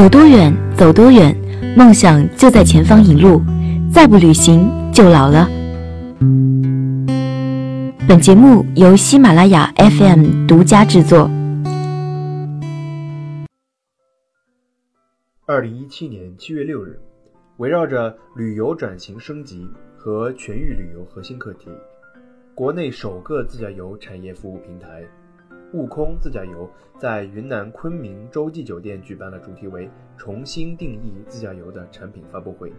有多远走多远，梦想就在前方引路，再不旅行就老了。本节目由喜马拉雅 FM 独家制作。二零一七年七月六日，围绕着旅游转型升级和全域旅游核心课题，国内首个自驾游产业服务平台。悟空自驾游在云南昆明洲际酒店举办了主题为“重新定义自驾游”的产品发布会。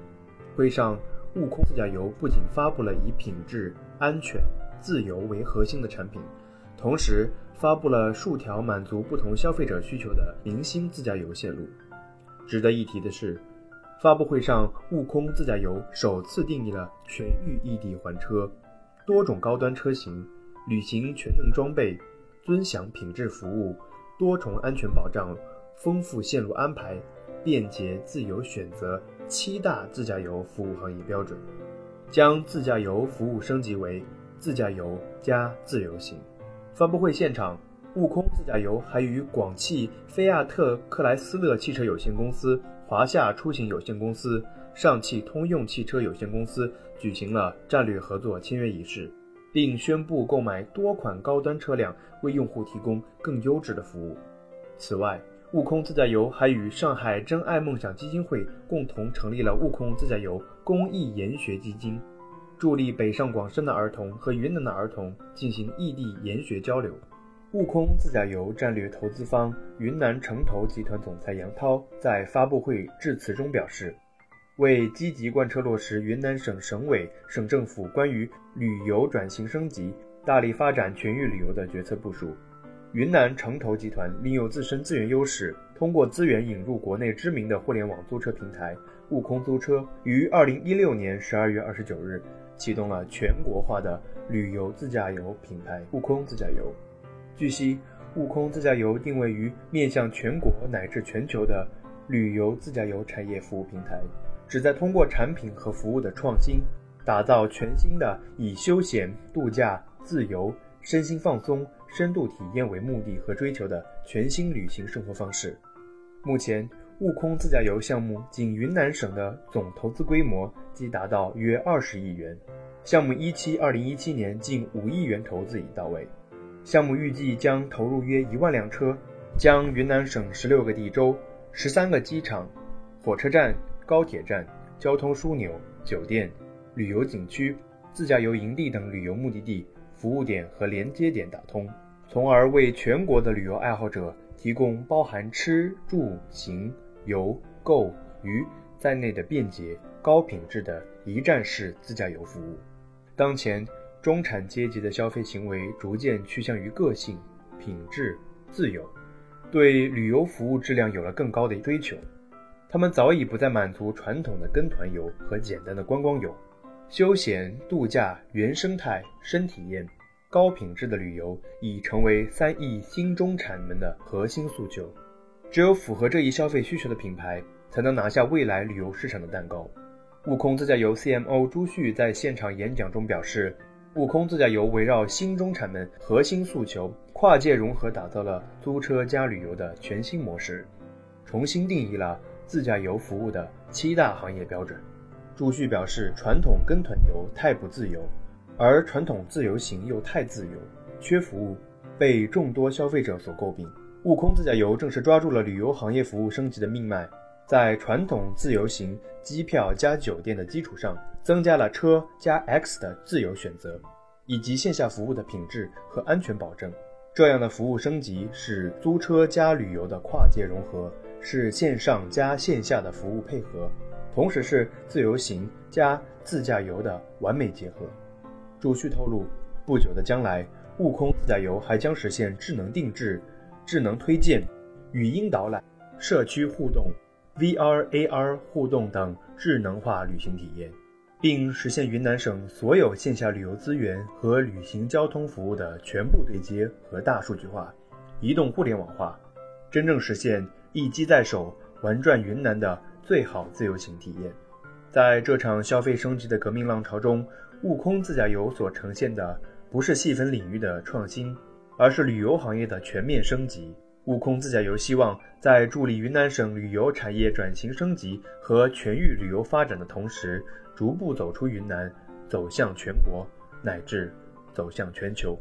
会上，悟空自驾游不仅发布了以品质、安全、自由为核心的产品，同时发布了数条满足不同消费者需求的明星自驾游线路。值得一提的是，发布会上，悟空自驾游首次定义了全域异地还车，多种高端车型，旅行全能装备。尊享品质服务、多重安全保障、丰富线路安排、便捷自由选择七大自驾游服务行业标准，将自驾游服务升级为自驾游加自由行。发布会现场，悟空自驾游还与广汽菲亚特克莱斯勒汽车有限公司、华夏出行有限公司、上汽通用汽车有限公司举行了战略合作签约仪式。并宣布购买多款高端车辆，为用户提供更优质的服务。此外，悟空自驾游还与上海真爱梦想基金会共同成立了悟空自驾游公益研学基金，助力北上广深的儿童和云南的儿童进行异地研学交流。悟空自驾游战略投资方云南城投集团总裁杨涛在发布会致辞中表示。为积极贯彻落实云南省省委、省政府关于旅游转型升级、大力发展全域旅游的决策部署，云南城投集团利用自身资源优势，通过资源引入国内知名的互联网租车平台“悟空租车”，于二零一六年十二月二十九日启动了全国化的旅游自驾游品牌“悟空自驾游”。据悉，“悟空自驾游”定位于面向全国乃至全球的旅游自驾游产业服务平台。旨在通过产品和服务的创新，打造全新的以休闲、度假、自由、身心放松、深度体验为目的和追求的全新旅行生活方式。目前，悟空自驾游项目仅云南省的总投资规模即达到约二十亿元，项目一期二零一七年近五亿元投资已到位。项目预计将投入约一万辆车，将云南省十六个地州、十三个机场、火车站。高铁站、交通枢纽、酒店、旅游景区、自驾游营地等旅游目的地、服务点和连接点打通，从而为全国的旅游爱好者提供包含吃住行游购娱在内的便捷、高品质的一站式自驾游服务。当前，中产阶级的消费行为逐渐趋向于个性、品质、自由，对旅游服务质量有了更高的追求。他们早已不再满足传统的跟团游和简单的观光游，休闲度假、原生态、深体验、高品质的旅游已成为三亿新中产们的核心诉求。只有符合这一消费需求的品牌，才能拿下未来旅游市场的蛋糕。悟空自驾游 CMO 朱旭在现场演讲中表示，悟空自驾游围绕新中产们核心诉求，跨界融合，打造了租车加旅游的全新模式，重新定义了。自驾游服务的七大行业标准。朱旭表示，传统跟团游太不自由，而传统自由行又太自由，缺服务，被众多消费者所诟病。悟空自驾游正是抓住了旅游行业服务升级的命脉，在传统自由行机票加酒店的基础上，增加了车加 X 的自由选择，以及线下服务的品质和安全保证。这样的服务升级是租车加旅游的跨界融合。是线上加线下的服务配合，同时是自由行加自驾游的完美结合。朱旭透露，不久的将来，悟空自驾游还将实现智能定制、智能推荐、语音导览、社区互动、VR、AR 互动等智能化旅行体验，并实现云南省所有线下旅游资源和旅行交通服务的全部对接和大数据化、移动互联网化，真正实现。一机在手，玩转云南的最好自由行体验。在这场消费升级的革命浪潮中，悟空自驾游所呈现的不是细分领域的创新，而是旅游行业的全面升级。悟空自驾游希望在助力云南省旅游产业转型升级和全域旅游发展的同时，逐步走出云南，走向全国，乃至走向全球。